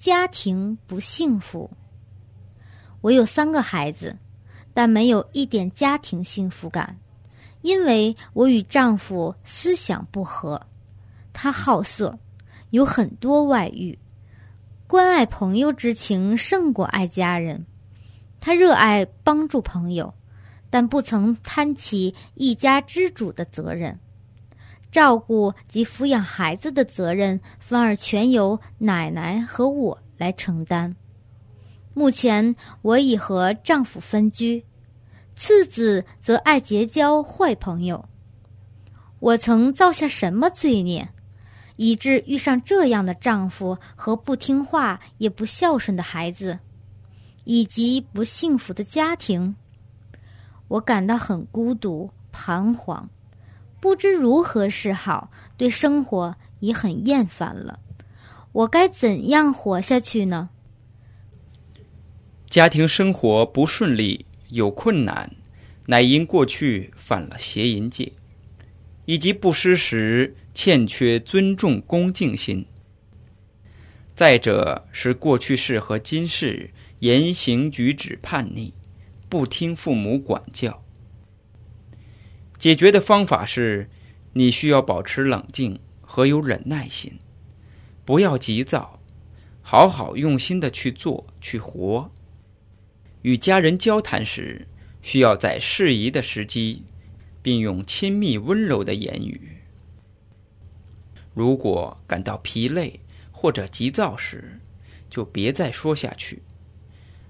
家庭不幸福。我有三个孩子，但没有一点家庭幸福感，因为我与丈夫思想不合。他好色，有很多外遇，关爱朋友之情胜过爱家人。他热爱帮助朋友，但不曾担起一家之主的责任。照顾及抚养孩子的责任，反而全由奶奶和我来承担。目前我已和丈夫分居，次子则爱结交坏朋友。我曾造下什么罪孽，以致遇上这样的丈夫和不听话也不孝顺的孩子，以及不幸福的家庭？我感到很孤独、彷徨。不知如何是好，对生活已很厌烦了。我该怎样活下去呢？家庭生活不顺利，有困难，乃因过去犯了邪淫戒，以及不施时欠缺尊重恭敬心。再者是过去世和今世言行举止叛逆，不听父母管教。解决的方法是，你需要保持冷静和有忍耐心，不要急躁，好好用心的去做去活。与家人交谈时，需要在适宜的时机，并用亲密温柔的言语。如果感到疲累或者急躁时，就别再说下去，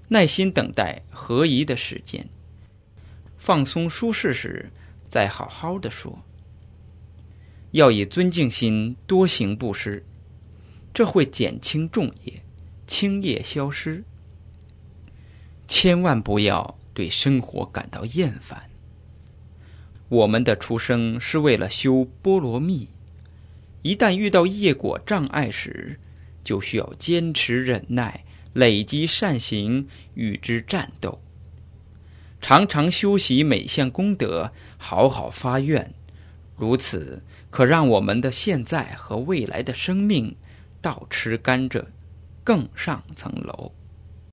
耐心等待合宜的时间，放松舒适时。再好好的说，要以尊敬心多行布施，这会减轻重业，轻业消失。千万不要对生活感到厌烦。我们的出生是为了修波罗蜜，一旦遇到业果障碍时，就需要坚持忍耐，累积善行与之战斗。常常修习每项功德，好好发愿，如此可让我们的现在和未来的生命倒吃甘蔗，更上层楼。